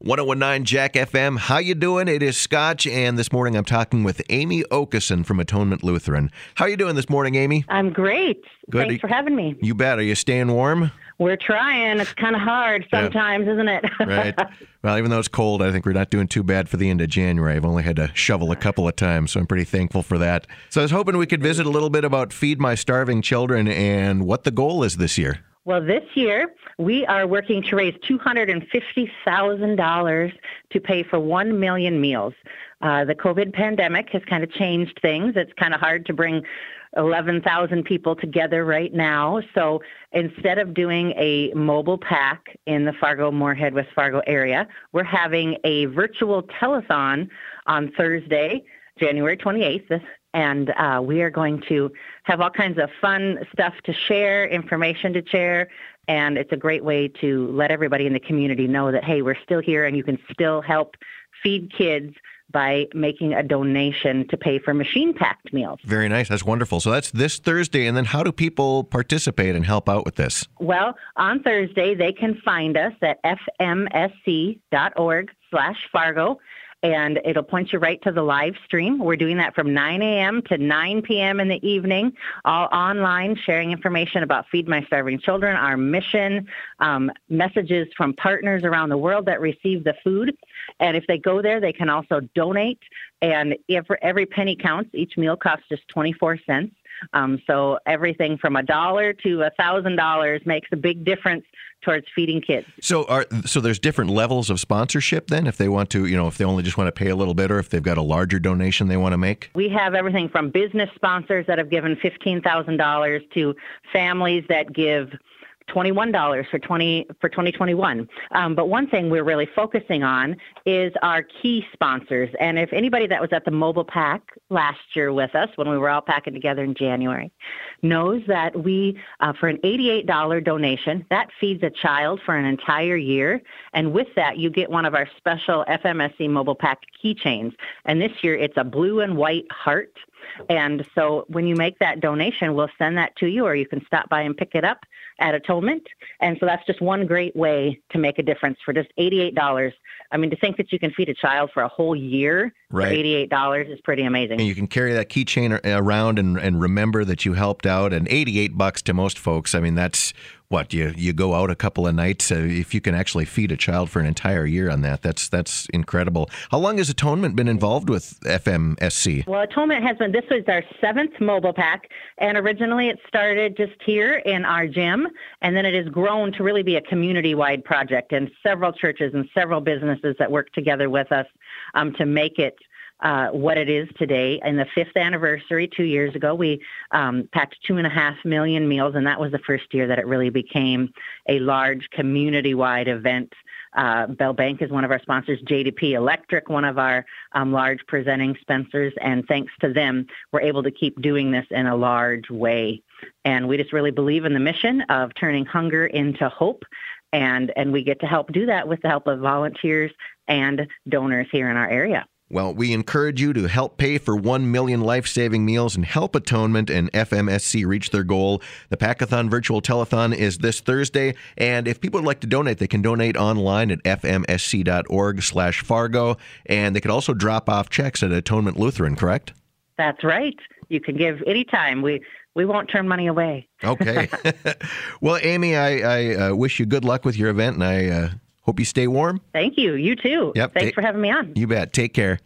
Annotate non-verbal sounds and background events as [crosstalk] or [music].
1019 Jack FM. How you doing? It is Scotch, and this morning I'm talking with Amy Okeson from Atonement Lutheran. How you doing this morning, Amy? I'm great. Good. Thanks for having me. You bet. Are you staying warm? We're trying. It's kind of hard sometimes, isn't it? [laughs] Right. well, even though it's cold, I think we're not doing too bad for the end of January. I've only had to shovel a couple of times, so I'm pretty thankful for that. So I was hoping we could visit a little bit about Feed My Starving Children and what the goal is this year. Well, this year we are working to raise $250,000 to pay for 1 million meals. Uh, the COVID pandemic has kind of changed things. It's kind of hard to bring 11,000 people together right now. So instead of doing a mobile pack in the Fargo, Moorhead, West Fargo area, we're having a virtual telethon on Thursday, January 28th. And uh, we are going to have all kinds of fun stuff to share, information to share, and it's a great way to let everybody in the community know that, hey, we're still here and you can still help feed kids by making a donation to pay for machine packed meals. Very nice. That's wonderful. So that's this Thursday. And then how do people participate and help out with this? Well, on Thursday, they can find us at fmsc.org slash Fargo and it'll point you right to the live stream. We're doing that from 9 a.m. to 9 p.m. in the evening, all online, sharing information about Feed My Starving Children, our mission, um, messages from partners around the world that receive the food. And if they go there, they can also donate. And every penny counts, each meal costs just 24 cents. Um, so everything from a dollar to a thousand dollars makes a big difference towards feeding kids. So are so there's different levels of sponsorship then if they want to, you know, if they only just want to pay a little bit or if they've got a larger donation they want to make? We have everything from business sponsors that have given $15,000 to families that give $21 for 20 for 2021. Um, but one thing we're really focusing on is our key sponsors. And if anybody that was at the mobile pack last year with us when we were all packing together in January knows that we uh, for an $88 donation that feeds a child for an entire year. And with that, you get one of our special FMSC mobile pack keychains. And this year, it's a blue and white heart. And so when you make that donation, we'll send that to you, or you can stop by and pick it up at Atonement. And so that's just one great way to make a difference for just $88. I mean, to think that you can feed a child for a whole year right. for $88 is pretty amazing. And you can carry that keychain around and, and remember that you helped out. And 88 bucks to most folks, I mean, that's what you you go out a couple of nights uh, if you can actually feed a child for an entire year on that that's that's incredible how long has atonement been involved with fmsc well atonement has been this was our seventh mobile pack and originally it started just here in our gym and then it has grown to really be a community wide project and several churches and several businesses that work together with us um, to make it uh, what it is today. In the fifth anniversary, two years ago, we um, packed two and a half million meals, and that was the first year that it really became a large community-wide event. Uh, Bell Bank is one of our sponsors, JDP Electric, one of our um, large presenting sponsors, and thanks to them, we're able to keep doing this in a large way. And we just really believe in the mission of turning hunger into hope and and we get to help do that with the help of volunteers and donors here in our area. Well, we encourage you to help pay for 1 million life saving meals and help Atonement and FMSC reach their goal. The Packathon Virtual Telethon is this Thursday, and if people would like to donate, they can donate online at fmsc.org slash Fargo, and they could also drop off checks at Atonement Lutheran, correct? That's right. You can give anytime. We we won't turn money away. okay. [laughs] [laughs] well, Amy, I, I uh, wish you good luck with your event, and I uh, Hope you stay warm. Thank you. You too. Yep. Thanks ta- for having me on. You bet. Take care.